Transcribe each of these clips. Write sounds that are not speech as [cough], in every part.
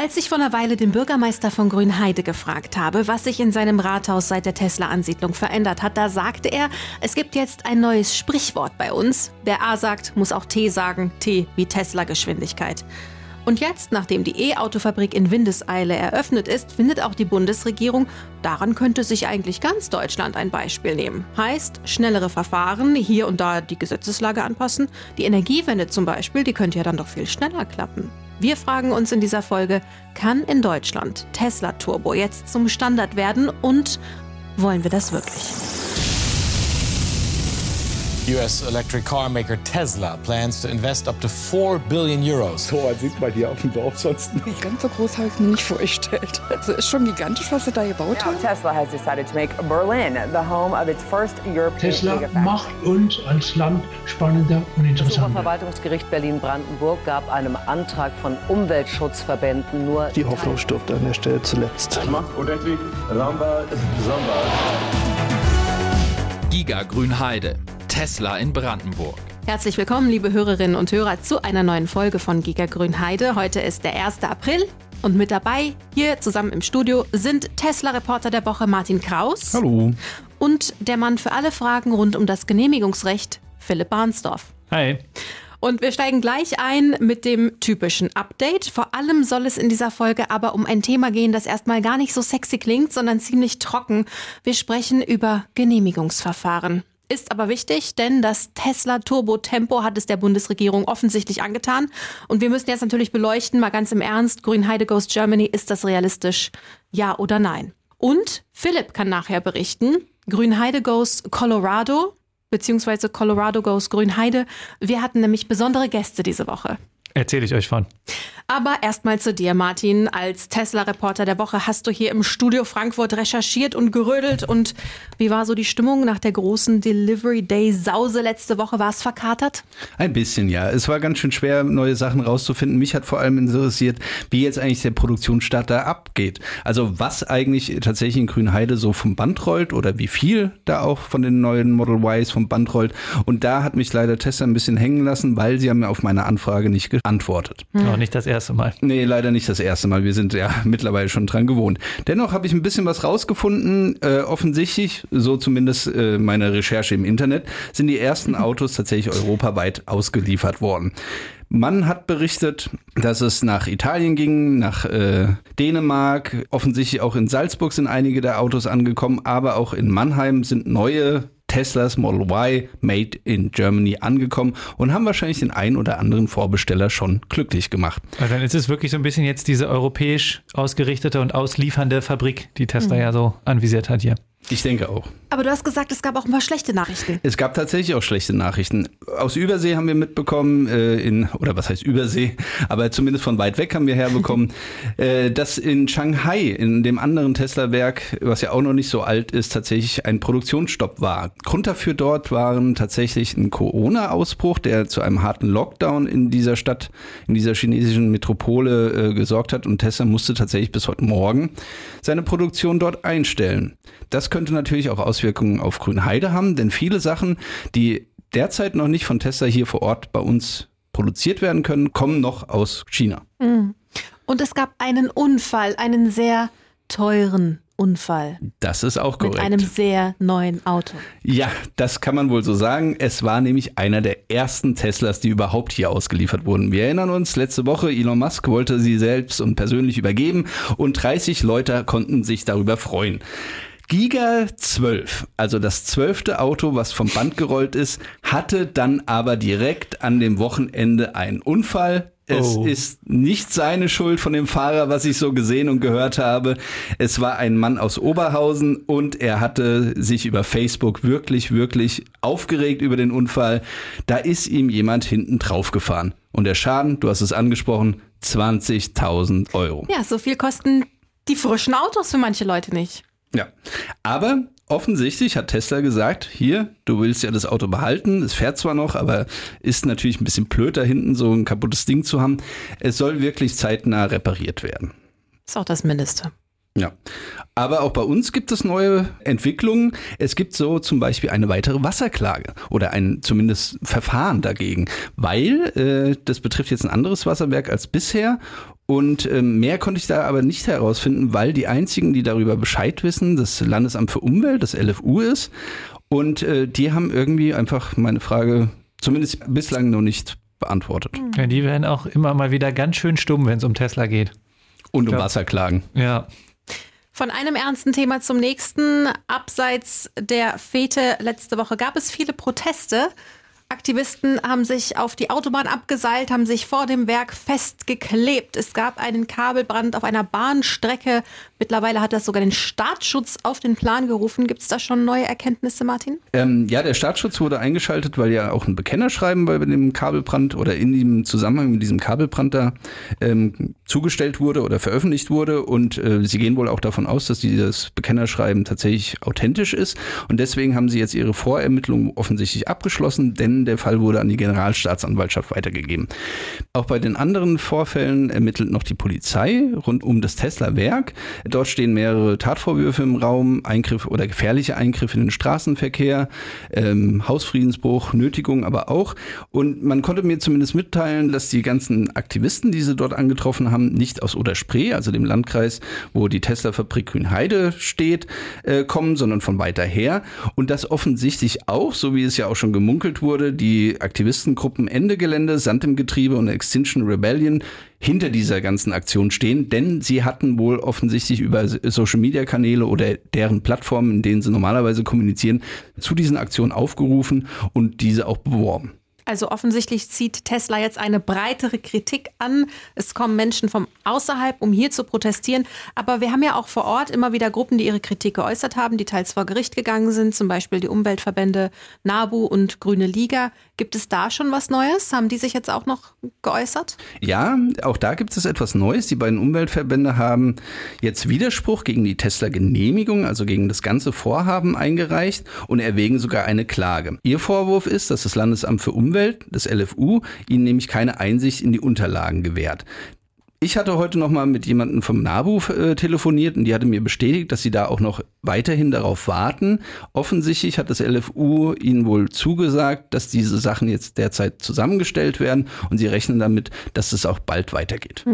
Als ich vor einer Weile den Bürgermeister von Grünheide gefragt habe, was sich in seinem Rathaus seit der Tesla-Ansiedlung verändert hat, da sagte er, es gibt jetzt ein neues Sprichwort bei uns. Wer A sagt, muss auch T sagen. T wie Tesla-Geschwindigkeit. Und jetzt, nachdem die E-Autofabrik in Windeseile eröffnet ist, findet auch die Bundesregierung, daran könnte sich eigentlich ganz Deutschland ein Beispiel nehmen. Heißt, schnellere Verfahren, hier und da die Gesetzeslage anpassen. Die Energiewende zum Beispiel, die könnte ja dann doch viel schneller klappen. Wir fragen uns in dieser Folge, kann in Deutschland Tesla Turbo jetzt zum Standard werden und wollen wir das wirklich? US electric car maker Tesla plans to invest up to 4 billion euros. So was sieht man hier auf dem Dorf sonst nicht. Ganz so groß habe ich mir nicht vorgestellt. Also ist schon gigantisch, was sie da gebaut haben. Tesla has decided to make Berlin the home of its first European Tesla macht uns als Land spannender und Das interessanter. Oberverwaltungsgericht Berlin-Brandenburg gab einem Antrag von Umweltschutzverbänden nur Die Hoffnung stirbt an der Stelle zuletzt. macht unendlich Ramba Samba. Giga Grünheide. Tesla in Brandenburg. Herzlich willkommen, liebe Hörerinnen und Hörer, zu einer neuen Folge von Giga Grünheide. Heute ist der 1. April und mit dabei hier zusammen im Studio sind Tesla-Reporter der Woche Martin Kraus. Hallo. Und der Mann für alle Fragen rund um das Genehmigungsrecht, Philipp Barnsdorf. Hi. Und wir steigen gleich ein mit dem typischen Update. Vor allem soll es in dieser Folge aber um ein Thema gehen, das erstmal gar nicht so sexy klingt, sondern ziemlich trocken. Wir sprechen über Genehmigungsverfahren. Ist aber wichtig, denn das Tesla Turbo Tempo hat es der Bundesregierung offensichtlich angetan. Und wir müssen jetzt natürlich beleuchten, mal ganz im Ernst, Grünheide Goes Germany, ist das realistisch? Ja oder nein? Und Philipp kann nachher berichten, Grünheide Goes Colorado, beziehungsweise Colorado Goes Grünheide. Wir hatten nämlich besondere Gäste diese Woche. Erzähle ich euch von. Aber erstmal zu dir, Martin. Als Tesla-Reporter der Woche hast du hier im Studio Frankfurt recherchiert und gerödelt. Und wie war so die Stimmung nach der großen Delivery Day Sause letzte Woche? War es verkatert? Ein bisschen, ja. Es war ganz schön schwer, neue Sachen rauszufinden. Mich hat vor allem interessiert, wie jetzt eigentlich der Produktionsstart da abgeht. Also was eigentlich tatsächlich in Grünheide so vom Band rollt oder wie viel da auch von den neuen Model Ys vom Band rollt. Und da hat mich leider Tesla ein bisschen hängen lassen, weil sie haben mir auf meine Anfrage nicht geantwortet. Auch nicht das erste Mal. Nee, leider nicht das erste Mal. Wir sind ja [laughs] mittlerweile schon dran gewohnt. Dennoch habe ich ein bisschen was rausgefunden. Äh, offensichtlich, so zumindest äh, meine Recherche im Internet, sind die ersten [laughs] Autos tatsächlich europaweit ausgeliefert worden. Man hat berichtet, dass es nach Italien ging, nach äh, Dänemark, offensichtlich auch in Salzburg sind einige der Autos angekommen, aber auch in Mannheim sind neue Teslas Model Y Made in Germany angekommen und haben wahrscheinlich den einen oder anderen Vorbesteller schon glücklich gemacht. Also dann ist es wirklich so ein bisschen jetzt diese europäisch ausgerichtete und ausliefernde Fabrik, die Tesla ja so anvisiert hat hier. Ich denke auch. Aber du hast gesagt, es gab auch ein paar schlechte Nachrichten. Es gab tatsächlich auch schlechte Nachrichten. Aus Übersee haben wir mitbekommen, äh, in, oder was heißt Übersee, aber zumindest von weit weg haben wir herbekommen, [laughs] äh, dass in Shanghai, in dem anderen Tesla-Werk, was ja auch noch nicht so alt ist, tatsächlich ein Produktionsstopp war. Grund dafür dort waren tatsächlich ein Corona-Ausbruch, der zu einem harten Lockdown in dieser Stadt, in dieser chinesischen Metropole äh, gesorgt hat und Tesla musste tatsächlich bis heute Morgen seine Produktion dort einstellen. Das könnte natürlich auch Auswirkungen auf Grünheide haben, denn viele Sachen, die derzeit noch nicht von Tesla hier vor Ort bei uns produziert werden können, kommen noch aus China. Und es gab einen Unfall, einen sehr teuren Unfall Das ist auch mit korrekt. einem sehr neuen Auto. Ja, das kann man wohl so sagen. Es war nämlich einer der ersten Teslas, die überhaupt hier ausgeliefert wurden. Wir erinnern uns, letzte Woche Elon Musk wollte sie selbst und persönlich übergeben und 30 Leute konnten sich darüber freuen. Giga 12, also das zwölfte Auto, was vom Band gerollt ist, hatte dann aber direkt an dem Wochenende einen Unfall. Es Oh. ist nicht seine Schuld von dem Fahrer, was ich so gesehen und gehört habe. Es war ein Mann aus Oberhausen und er hatte sich über Facebook wirklich, wirklich aufgeregt über den Unfall. Da ist ihm jemand hinten drauf gefahren. Und der Schaden, du hast es angesprochen, 20.000 Euro. Ja, so viel kosten die frischen Autos für manche Leute nicht. Ja, aber offensichtlich hat Tesla gesagt, hier, du willst ja das Auto behalten, es fährt zwar noch, aber ist natürlich ein bisschen blöd da hinten so ein kaputtes Ding zu haben. Es soll wirklich zeitnah repariert werden. Ist auch das Mindeste. Ja, aber auch bei uns gibt es neue Entwicklungen. Es gibt so zum Beispiel eine weitere Wasserklage oder ein zumindest Verfahren dagegen, weil äh, das betrifft jetzt ein anderes Wasserwerk als bisher Und äh, mehr konnte ich da aber nicht herausfinden, weil die einzigen, die darüber Bescheid wissen, das Landesamt für Umwelt, das LFU ist. Und äh, die haben irgendwie einfach meine Frage zumindest bislang noch nicht beantwortet. Ja, die werden auch immer mal wieder ganz schön stumm, wenn es um Tesla geht. Und um Ja. Wasserklagen. Ja. Von einem ernsten Thema zum nächsten. Abseits der Fete letzte Woche gab es viele Proteste. Aktivisten haben sich auf die Autobahn abgeseilt, haben sich vor dem Werk festgeklebt. Es gab einen Kabelbrand auf einer Bahnstrecke. Mittlerweile hat das sogar den Staatsschutz auf den Plan gerufen. Gibt es da schon neue Erkenntnisse, Martin? Ähm, ja, der Staatsschutz wurde eingeschaltet, weil ja auch ein Bekennerschreiben bei dem Kabelbrand oder in dem Zusammenhang mit diesem Kabelbrand da ähm, zugestellt wurde oder veröffentlicht wurde. Und äh, sie gehen wohl auch davon aus, dass dieses Bekennerschreiben tatsächlich authentisch ist. Und deswegen haben sie jetzt ihre Vorermittlungen offensichtlich abgeschlossen, denn der Fall wurde an die Generalstaatsanwaltschaft weitergegeben. Auch bei den anderen Vorfällen ermittelt noch die Polizei rund um das Tesla-Werk. Dort stehen mehrere Tatvorwürfe im Raum, Eingriff oder gefährliche Eingriffe in den Straßenverkehr, ähm, Hausfriedensbruch, Nötigung aber auch. Und man konnte mir zumindest mitteilen, dass die ganzen Aktivisten, die sie dort angetroffen haben, nicht aus Oder-Spree, also dem Landkreis, wo die Tesla-Fabrik Grünheide steht, äh, kommen, sondern von weiter her. Und dass offensichtlich auch, so wie es ja auch schon gemunkelt wurde, die Aktivistengruppen Ende Gelände, Sand im Getriebe und Extinction Rebellion hinter dieser ganzen Aktion stehen, denn sie hatten wohl offensichtlich über Social Media Kanäle oder deren Plattformen, in denen sie normalerweise kommunizieren, zu diesen Aktionen aufgerufen und diese auch beworben. Also offensichtlich zieht Tesla jetzt eine breitere Kritik an. Es kommen Menschen von außerhalb, um hier zu protestieren. Aber wir haben ja auch vor Ort immer wieder Gruppen, die ihre Kritik geäußert haben, die teils vor Gericht gegangen sind, zum Beispiel die Umweltverbände NABU und Grüne Liga. Gibt es da schon was Neues? Haben die sich jetzt auch noch geäußert? Ja, auch da gibt es etwas Neues. Die beiden Umweltverbände haben jetzt Widerspruch gegen die Tesla-Genehmigung, also gegen das ganze Vorhaben eingereicht und erwägen sogar eine Klage. Ihr Vorwurf ist, dass das Landesamt für Umwelt, das LFU, ihnen nämlich keine Einsicht in die Unterlagen gewährt. Ich hatte heute noch mal mit jemandem vom NABU äh, telefoniert und die hatte mir bestätigt, dass sie da auch noch weiterhin darauf warten. Offensichtlich hat das LFU ihnen wohl zugesagt, dass diese Sachen jetzt derzeit zusammengestellt werden und sie rechnen damit, dass es auch bald weitergeht.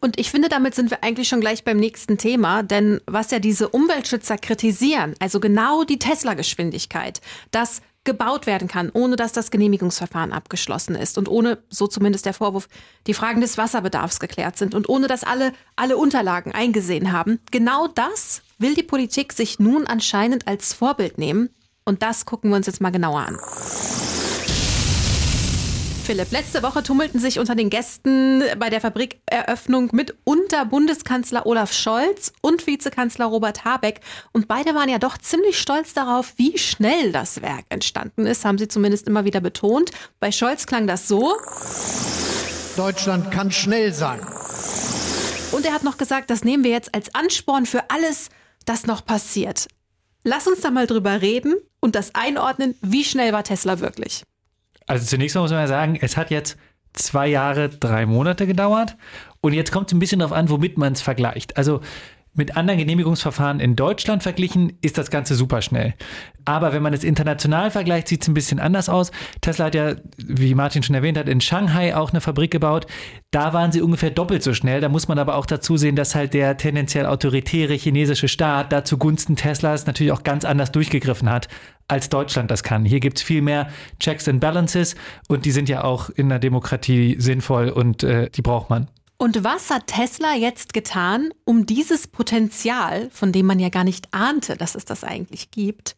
Und ich finde, damit sind wir eigentlich schon gleich beim nächsten Thema, denn was ja diese Umweltschützer kritisieren, also genau die Tesla-Geschwindigkeit, dass gebaut werden kann, ohne dass das Genehmigungsverfahren abgeschlossen ist und ohne, so zumindest der Vorwurf, die Fragen des Wasserbedarfs geklärt sind und ohne dass alle, alle Unterlagen eingesehen haben. Genau das will die Politik sich nun anscheinend als Vorbild nehmen. Und das gucken wir uns jetzt mal genauer an. Philipp, letzte Woche tummelten sich unter den Gästen bei der Fabrikeröffnung mitunter Bundeskanzler Olaf Scholz und Vizekanzler Robert Habeck. Und beide waren ja doch ziemlich stolz darauf, wie schnell das Werk entstanden ist, haben sie zumindest immer wieder betont. Bei Scholz klang das so. Deutschland kann schnell sein. Und er hat noch gesagt, das nehmen wir jetzt als Ansporn für alles, das noch passiert. Lass uns da mal drüber reden und das einordnen, wie schnell war Tesla wirklich. Also zunächst mal muss man ja sagen, es hat jetzt zwei Jahre, drei Monate gedauert. Und jetzt kommt es ein bisschen darauf an, womit man es vergleicht. Also mit anderen Genehmigungsverfahren in Deutschland verglichen ist das Ganze super schnell. Aber wenn man es international vergleicht, sieht es ein bisschen anders aus. Tesla hat ja, wie Martin schon erwähnt hat, in Shanghai auch eine Fabrik gebaut. Da waren sie ungefähr doppelt so schnell. Da muss man aber auch dazu sehen, dass halt der tendenziell autoritäre chinesische Staat da zugunsten Teslas natürlich auch ganz anders durchgegriffen hat, als Deutschland das kann. Hier gibt es viel mehr Checks and Balances und die sind ja auch in der Demokratie sinnvoll und äh, die braucht man. Und was hat Tesla jetzt getan, um dieses Potenzial, von dem man ja gar nicht ahnte, dass es das eigentlich gibt,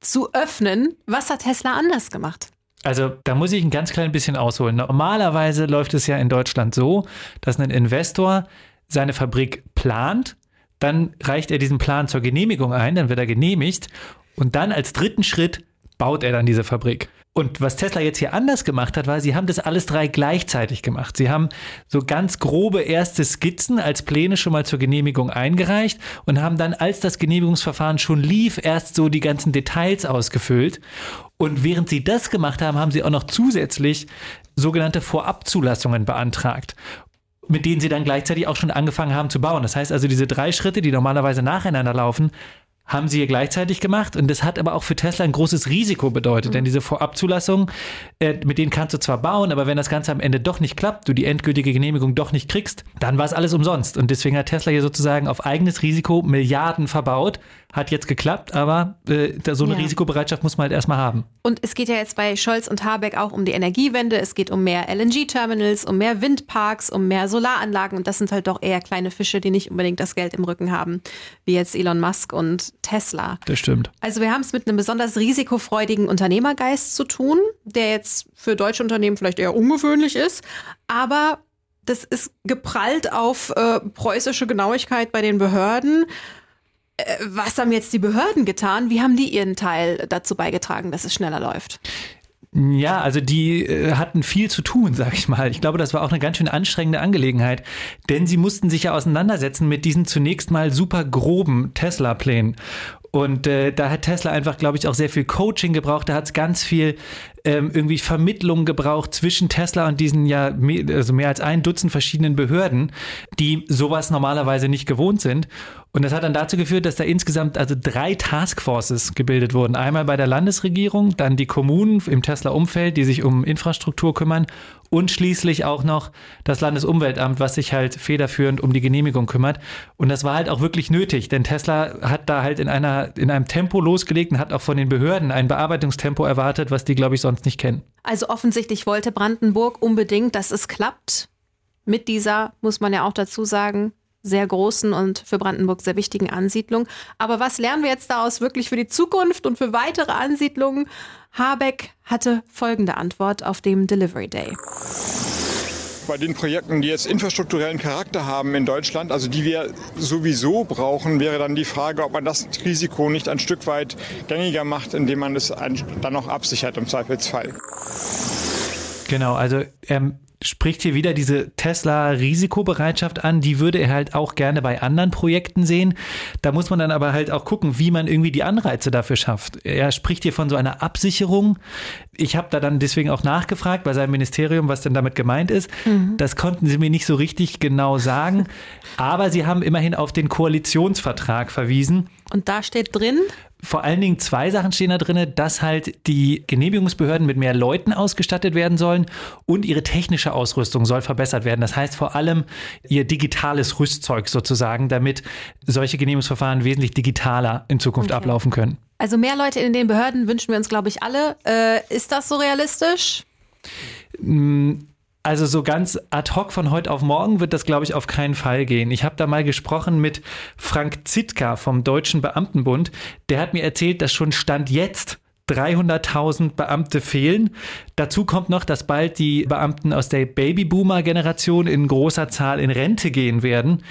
zu öffnen? Was hat Tesla anders gemacht? Also da muss ich ein ganz klein bisschen ausholen. Normalerweise läuft es ja in Deutschland so, dass ein Investor seine Fabrik plant, dann reicht er diesen Plan zur Genehmigung ein, dann wird er genehmigt und dann als dritten Schritt baut er dann diese Fabrik. Und was Tesla jetzt hier anders gemacht hat, war, sie haben das alles drei gleichzeitig gemacht. Sie haben so ganz grobe erste Skizzen als Pläne schon mal zur Genehmigung eingereicht und haben dann, als das Genehmigungsverfahren schon lief, erst so die ganzen Details ausgefüllt. Und während sie das gemacht haben, haben sie auch noch zusätzlich sogenannte Vorabzulassungen beantragt mit denen sie dann gleichzeitig auch schon angefangen haben zu bauen. Das heißt also, diese drei Schritte, die normalerweise nacheinander laufen, haben sie hier gleichzeitig gemacht und das hat aber auch für Tesla ein großes Risiko bedeutet, mhm. denn diese Vorabzulassungen, äh, mit denen kannst du zwar bauen, aber wenn das Ganze am Ende doch nicht klappt, du die endgültige Genehmigung doch nicht kriegst, dann war es alles umsonst und deswegen hat Tesla hier sozusagen auf eigenes Risiko Milliarden verbaut, hat jetzt geklappt, aber äh, so eine ja. Risikobereitschaft muss man halt erstmal haben. Und es geht ja jetzt bei Scholz und Habeck auch um die Energiewende, es geht um mehr LNG-Terminals, um mehr Windparks, um mehr Solaranlagen und das sind halt doch eher kleine Fische, die nicht unbedingt das Geld im Rücken haben, wie jetzt Elon Musk und Tesla. Das stimmt. Also wir haben es mit einem besonders risikofreudigen Unternehmergeist zu tun, der jetzt für deutsche Unternehmen vielleicht eher ungewöhnlich ist, aber das ist geprallt auf äh, preußische Genauigkeit bei den Behörden. Äh, was haben jetzt die Behörden getan? Wie haben die ihren Teil dazu beigetragen, dass es schneller läuft? Ja, also die äh, hatten viel zu tun, [laughs] sag ich mal. Ich glaube, das war auch eine ganz schön anstrengende Angelegenheit, denn sie mussten sich ja auseinandersetzen mit diesen zunächst mal super groben Tesla-Plänen. Und äh, da hat Tesla einfach, glaube ich, auch sehr viel Coaching gebraucht. Da hat es ganz viel ähm, irgendwie Vermittlung gebraucht zwischen Tesla und diesen ja mehr, also mehr als ein Dutzend verschiedenen Behörden, die sowas normalerweise nicht gewohnt sind. Und das hat dann dazu geführt, dass da insgesamt also drei Taskforces gebildet wurden. Einmal bei der Landesregierung, dann die Kommunen im Tesla-Umfeld, die sich um Infrastruktur kümmern und schließlich auch noch das Landesumweltamt, was sich halt federführend um die Genehmigung kümmert. Und das war halt auch wirklich nötig, denn Tesla hat da halt in einer, in einem Tempo losgelegt und hat auch von den Behörden ein Bearbeitungstempo erwartet, was die, glaube ich, sonst nicht kennen. Also offensichtlich wollte Brandenburg unbedingt, dass es klappt. Mit dieser, muss man ja auch dazu sagen, sehr großen und für Brandenburg sehr wichtigen Ansiedlung. Aber was lernen wir jetzt daraus wirklich für die Zukunft und für weitere Ansiedlungen? Habeck hatte folgende Antwort auf dem Delivery Day. Bei den Projekten, die jetzt infrastrukturellen Charakter haben in Deutschland, also die wir sowieso brauchen, wäre dann die Frage, ob man das Risiko nicht ein Stück weit gängiger macht, indem man es dann noch absichert im Zweifelsfall. Genau, also ähm, spricht hier wieder diese Tesla-Risikobereitschaft an. Die würde er halt auch gerne bei anderen Projekten sehen. Da muss man dann aber halt auch gucken, wie man irgendwie die Anreize dafür schafft. Er spricht hier von so einer Absicherung. Ich habe da dann deswegen auch nachgefragt bei seinem Ministerium, was denn damit gemeint ist. Mhm. Das konnten sie mir nicht so richtig genau sagen. [laughs] aber sie haben immerhin auf den Koalitionsvertrag verwiesen. Und da steht drin, vor allen Dingen zwei Sachen stehen da drin, dass halt die Genehmigungsbehörden mit mehr Leuten ausgestattet werden sollen und ihre technische Ausrüstung soll verbessert werden. Das heißt vor allem ihr digitales Rüstzeug sozusagen, damit solche Genehmigungsverfahren wesentlich digitaler in Zukunft okay. ablaufen können. Also mehr Leute in den Behörden wünschen wir uns, glaube ich, alle. Äh, ist das so realistisch? Hm, also so ganz ad hoc von heute auf morgen wird das, glaube ich, auf keinen Fall gehen. Ich habe da mal gesprochen mit Frank Zitka vom Deutschen Beamtenbund. Der hat mir erzählt, dass schon Stand jetzt 300.000 Beamte fehlen. Dazu kommt noch, dass bald die Beamten aus der Babyboomer-Generation in großer Zahl in Rente gehen werden.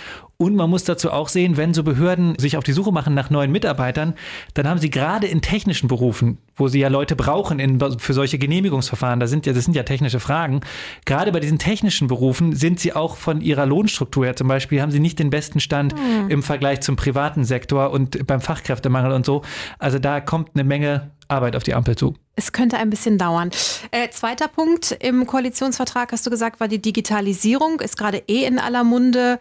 Und man muss dazu auch sehen, wenn so Behörden sich auf die Suche machen nach neuen Mitarbeitern, dann haben sie gerade in technischen Berufen, wo sie ja Leute brauchen in, für solche Genehmigungsverfahren, da sind ja, das sind ja technische Fragen, gerade bei diesen technischen Berufen sind sie auch von ihrer Lohnstruktur her zum Beispiel, haben sie nicht den besten Stand mhm. im Vergleich zum privaten Sektor und beim Fachkräftemangel und so. Also da kommt eine Menge Arbeit auf die Ampel zu. Es könnte ein bisschen dauern. Äh, zweiter Punkt im Koalitionsvertrag, hast du gesagt, war die Digitalisierung, ist gerade eh in aller Munde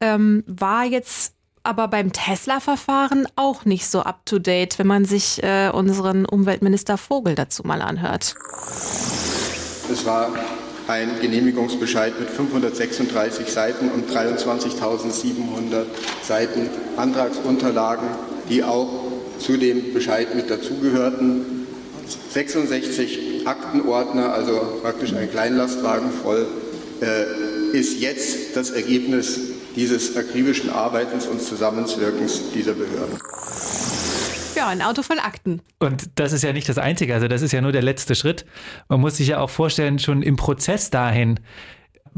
ähm, war jetzt aber beim Tesla-Verfahren auch nicht so up-to-date, wenn man sich äh, unseren Umweltminister Vogel dazu mal anhört. Es war ein Genehmigungsbescheid mit 536 Seiten und 23.700 Seiten Antragsunterlagen, die auch zu dem Bescheid mit dazugehörten. 66 Aktenordner, also praktisch ein Kleinlastwagen voll, äh, ist jetzt das Ergebnis dieses akribischen Arbeitens und Zusammenwirkens dieser Behörden. Ja, ein Auto voll Akten. Und das ist ja nicht das Einzige, also das ist ja nur der letzte Schritt. Man muss sich ja auch vorstellen, schon im Prozess dahin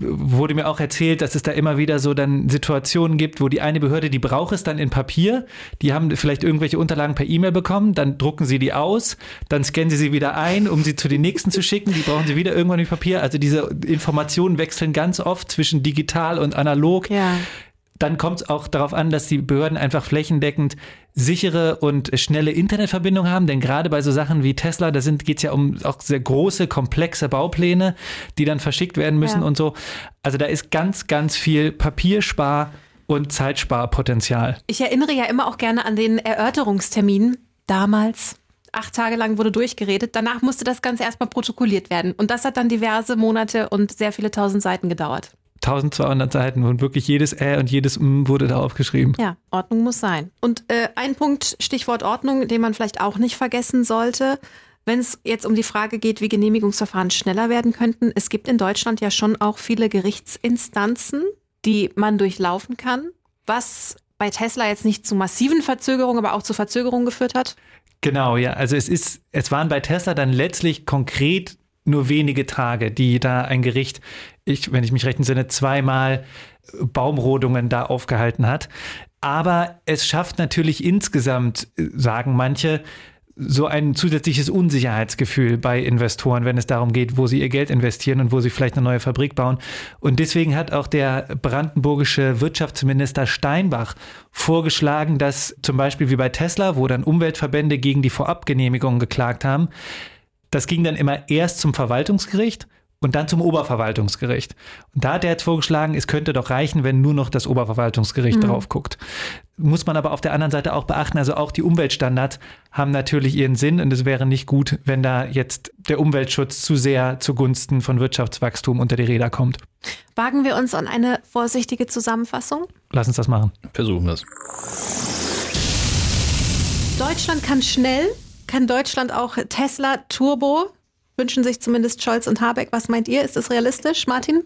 wurde mir auch erzählt, dass es da immer wieder so dann Situationen gibt, wo die eine Behörde, die braucht es dann in Papier, die haben vielleicht irgendwelche Unterlagen per E-Mail bekommen, dann drucken sie die aus, dann scannen sie sie wieder ein, um sie zu den nächsten zu schicken, die brauchen sie wieder irgendwann in Papier. Also diese Informationen wechseln ganz oft zwischen digital und analog. Ja dann kommt es auch darauf an, dass die Behörden einfach flächendeckend sichere und schnelle Internetverbindungen haben, denn gerade bei so Sachen wie Tesla, da geht es ja um auch sehr große, komplexe Baupläne, die dann verschickt werden müssen ja. und so. Also da ist ganz, ganz viel Papierspar und Zeitsparpotenzial. Ich erinnere ja immer auch gerne an den Erörterungstermin damals. Acht Tage lang wurde durchgeredet. Danach musste das Ganze erstmal protokolliert werden. Und das hat dann diverse Monate und sehr viele tausend Seiten gedauert. 1200 Seiten und wirklich jedes Ä und jedes M wurde da aufgeschrieben. Ja, Ordnung muss sein. Und äh, ein Punkt, Stichwort Ordnung, den man vielleicht auch nicht vergessen sollte, wenn es jetzt um die Frage geht, wie Genehmigungsverfahren schneller werden könnten. Es gibt in Deutschland ja schon auch viele Gerichtsinstanzen, die man durchlaufen kann, was bei Tesla jetzt nicht zu massiven Verzögerungen, aber auch zu Verzögerungen geführt hat. Genau, ja. Also es ist, es waren bei Tesla dann letztlich konkret nur wenige Tage, die da ein Gericht, ich, wenn ich mich recht entsinne, zweimal Baumrodungen da aufgehalten hat. Aber es schafft natürlich insgesamt, sagen manche, so ein zusätzliches Unsicherheitsgefühl bei Investoren, wenn es darum geht, wo sie ihr Geld investieren und wo sie vielleicht eine neue Fabrik bauen. Und deswegen hat auch der brandenburgische Wirtschaftsminister Steinbach vorgeschlagen, dass zum Beispiel wie bei Tesla, wo dann Umweltverbände gegen die Vorabgenehmigung geklagt haben, das ging dann immer erst zum Verwaltungsgericht und dann zum Oberverwaltungsgericht. Und da hat er jetzt vorgeschlagen, es könnte doch reichen, wenn nur noch das Oberverwaltungsgericht mhm. drauf guckt. Muss man aber auf der anderen Seite auch beachten, also auch die Umweltstandards haben natürlich ihren Sinn und es wäre nicht gut, wenn da jetzt der Umweltschutz zu sehr zugunsten von Wirtschaftswachstum unter die Räder kommt. Wagen wir uns an eine vorsichtige Zusammenfassung? Lass uns das machen. Versuchen wir es. Deutschland kann schnell, kann Deutschland auch Tesla Turbo wünschen sich zumindest Scholz und Habeck. Was meint ihr? Ist das realistisch, Martin?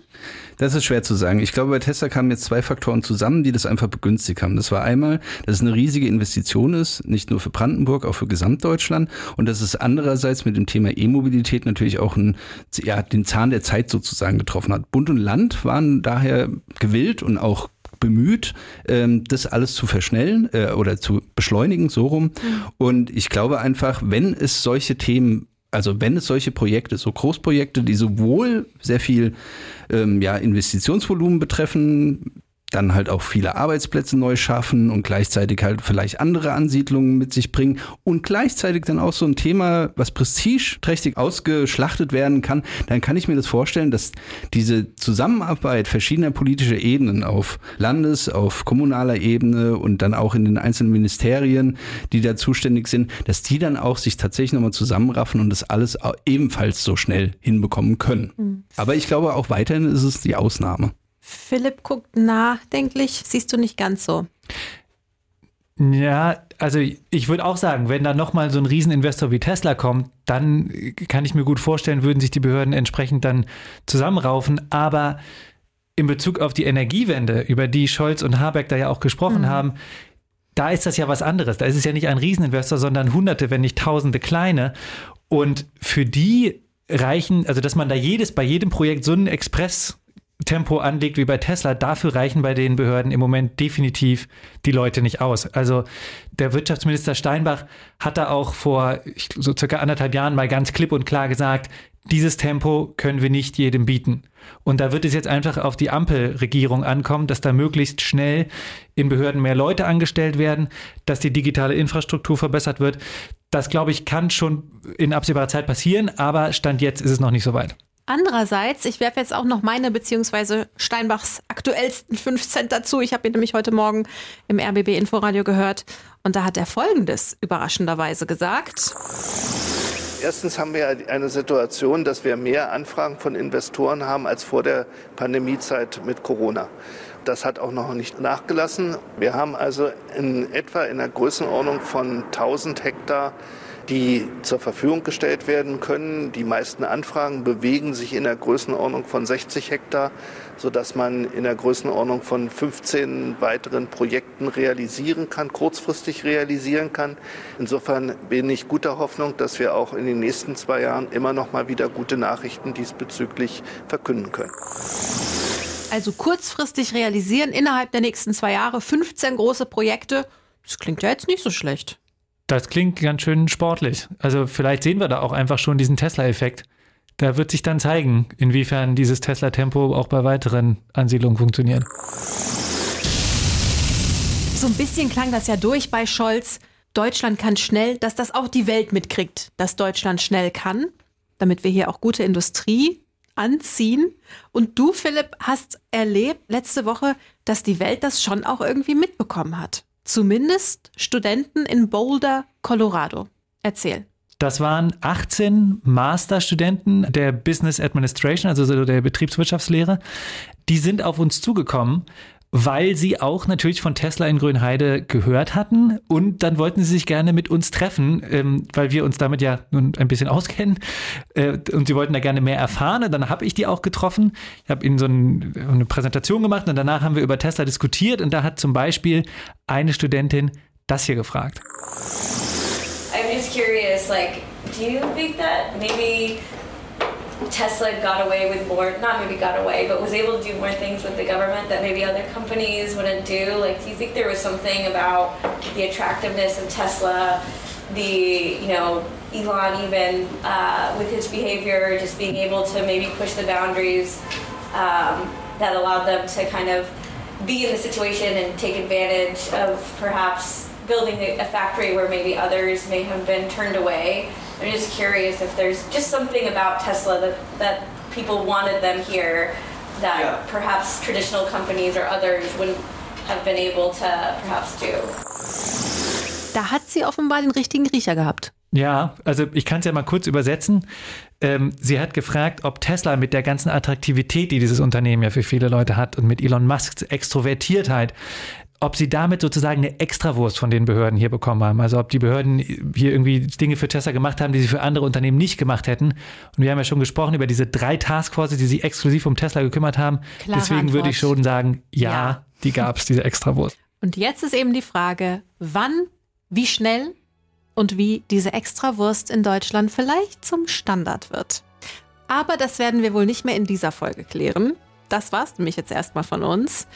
Das ist schwer zu sagen. Ich glaube, bei Tesla kamen jetzt zwei Faktoren zusammen, die das einfach begünstigt haben. Das war einmal, dass es eine riesige Investition ist, nicht nur für Brandenburg, auch für Gesamtdeutschland. Und dass es andererseits mit dem Thema E-Mobilität natürlich auch einen, ja, den Zahn der Zeit sozusagen getroffen hat. Bund und Land waren daher gewillt und auch bemüht, ähm, das alles zu verschnellen äh, oder zu beschleunigen, so rum. Mhm. Und ich glaube einfach, wenn es solche Themen also wenn es solche Projekte, so Großprojekte, die sowohl sehr viel ähm, ja, Investitionsvolumen betreffen, dann halt auch viele Arbeitsplätze neu schaffen und gleichzeitig halt vielleicht andere Ansiedlungen mit sich bringen und gleichzeitig dann auch so ein Thema, was prestigeträchtig ausgeschlachtet werden kann, dann kann ich mir das vorstellen, dass diese Zusammenarbeit verschiedener politischer Ebenen auf Landes-, auf kommunaler Ebene und dann auch in den einzelnen Ministerien, die da zuständig sind, dass die dann auch sich tatsächlich nochmal zusammenraffen und das alles ebenfalls so schnell hinbekommen können. Mhm. Aber ich glaube, auch weiterhin ist es die Ausnahme. Philipp guckt nachdenklich. Siehst du nicht ganz so? Ja, also ich würde auch sagen, wenn da nochmal so ein Rieseninvestor wie Tesla kommt, dann kann ich mir gut vorstellen, würden sich die Behörden entsprechend dann zusammenraufen. Aber in Bezug auf die Energiewende, über die Scholz und Habeck da ja auch gesprochen mhm. haben, da ist das ja was anderes. Da ist es ja nicht ein Rieseninvestor, sondern Hunderte, wenn nicht Tausende kleine. Und für die reichen, also dass man da jedes, bei jedem Projekt so einen Express Tempo anlegt wie bei Tesla, dafür reichen bei den Behörden im Moment definitiv die Leute nicht aus. Also der Wirtschaftsminister Steinbach hat da auch vor so circa anderthalb Jahren mal ganz klipp und klar gesagt, dieses Tempo können wir nicht jedem bieten. Und da wird es jetzt einfach auf die Ampelregierung ankommen, dass da möglichst schnell in Behörden mehr Leute angestellt werden, dass die digitale Infrastruktur verbessert wird. Das, glaube ich, kann schon in absehbarer Zeit passieren, aber Stand jetzt ist es noch nicht so weit. Andererseits, ich werfe jetzt auch noch meine beziehungsweise Steinbachs aktuellsten 5 Cent dazu. Ich habe ihn nämlich heute Morgen im RBB Inforadio gehört und da hat er Folgendes überraschenderweise gesagt. Erstens haben wir eine Situation, dass wir mehr Anfragen von Investoren haben als vor der Pandemiezeit mit Corona. Das hat auch noch nicht nachgelassen. Wir haben also in etwa in der Größenordnung von 1000 Hektar die zur Verfügung gestellt werden können. Die meisten Anfragen bewegen sich in der Größenordnung von 60 Hektar, sodass man in der Größenordnung von 15 weiteren Projekten realisieren kann, kurzfristig realisieren kann. Insofern bin ich guter Hoffnung, dass wir auch in den nächsten zwei Jahren immer noch mal wieder gute Nachrichten diesbezüglich verkünden können. Also kurzfristig realisieren innerhalb der nächsten zwei Jahre 15 große Projekte. Das klingt ja jetzt nicht so schlecht. Das klingt ganz schön sportlich. Also vielleicht sehen wir da auch einfach schon diesen Tesla-Effekt. Da wird sich dann zeigen, inwiefern dieses Tesla-Tempo auch bei weiteren Ansiedlungen funktioniert. So ein bisschen klang das ja durch bei Scholz. Deutschland kann schnell, dass das auch die Welt mitkriegt, dass Deutschland schnell kann, damit wir hier auch gute Industrie anziehen. Und du, Philipp, hast erlebt letzte Woche, dass die Welt das schon auch irgendwie mitbekommen hat. Zumindest Studenten in Boulder, Colorado. Erzähl. Das waren 18 Masterstudenten der Business Administration, also der Betriebswirtschaftslehre. Die sind auf uns zugekommen weil sie auch natürlich von Tesla in Grünheide gehört hatten und dann wollten sie sich gerne mit uns treffen, ähm, weil wir uns damit ja nun ein bisschen auskennen äh, und sie wollten da gerne mehr erfahren und dann habe ich die auch getroffen. Ich habe ihnen so ein, eine Präsentation gemacht und danach haben wir über Tesla diskutiert und da hat zum Beispiel eine Studentin das hier gefragt. I'm just curious, like, do you think that maybe Tesla got away with more, not maybe got away, but was able to do more things with the government that maybe other companies wouldn't do? Like, do you think there was something about the attractiveness of Tesla, the, you know, Elon even uh, with his behavior, just being able to maybe push the boundaries um, that allowed them to kind of be in the situation and take advantage of perhaps building a factory where maybe others may have been turned away. I'm just curious if there's just something about Tesla that, that people wanted them here that yeah. perhaps traditional companies or others wouldn't have been able to perhaps do. Da hat sie offenbar den richtigen Riecher gehabt. Ja, also ich kann es ja mal kurz übersetzen. Ähm, sie hat gefragt, ob Tesla mit der ganzen Attraktivität, die dieses Unternehmen ja für viele Leute hat und mit Elon Musks Extrovertiertheit, ob sie damit sozusagen eine Extrawurst von den Behörden hier bekommen haben. Also ob die Behörden hier irgendwie Dinge für Tesla gemacht haben, die sie für andere Unternehmen nicht gemacht hätten. Und wir haben ja schon gesprochen über diese drei Taskforces, die sich exklusiv um Tesla gekümmert haben. Klare Deswegen Antwort. würde ich schon sagen, ja, ja. die gab es, diese Extrawurst. Und jetzt ist eben die Frage, wann, wie schnell und wie diese Extrawurst in Deutschland vielleicht zum Standard wird. Aber das werden wir wohl nicht mehr in dieser Folge klären. Das war es nämlich jetzt erstmal von uns.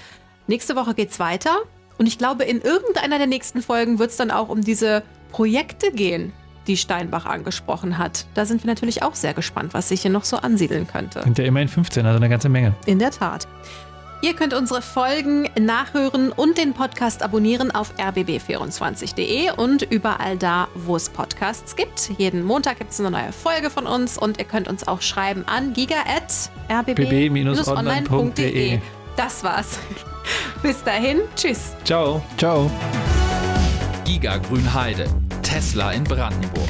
Nächste Woche geht's weiter und ich glaube, in irgendeiner der nächsten Folgen wird es dann auch um diese Projekte gehen, die Steinbach angesprochen hat. Da sind wir natürlich auch sehr gespannt, was sich hier noch so ansiedeln könnte. Sind ja immerhin 15, also eine ganze Menge. In der Tat. Ihr könnt unsere Folgen nachhören und den Podcast abonnieren auf rbb24.de und überall da, wo es Podcasts gibt. Jeden Montag gibt es eine neue Folge von uns und ihr könnt uns auch schreiben an giga.rbb-online.de. Das war's. Bis dahin, tschüss. Ciao. Ciao. Giga Grünheide, Tesla in Brandenburg.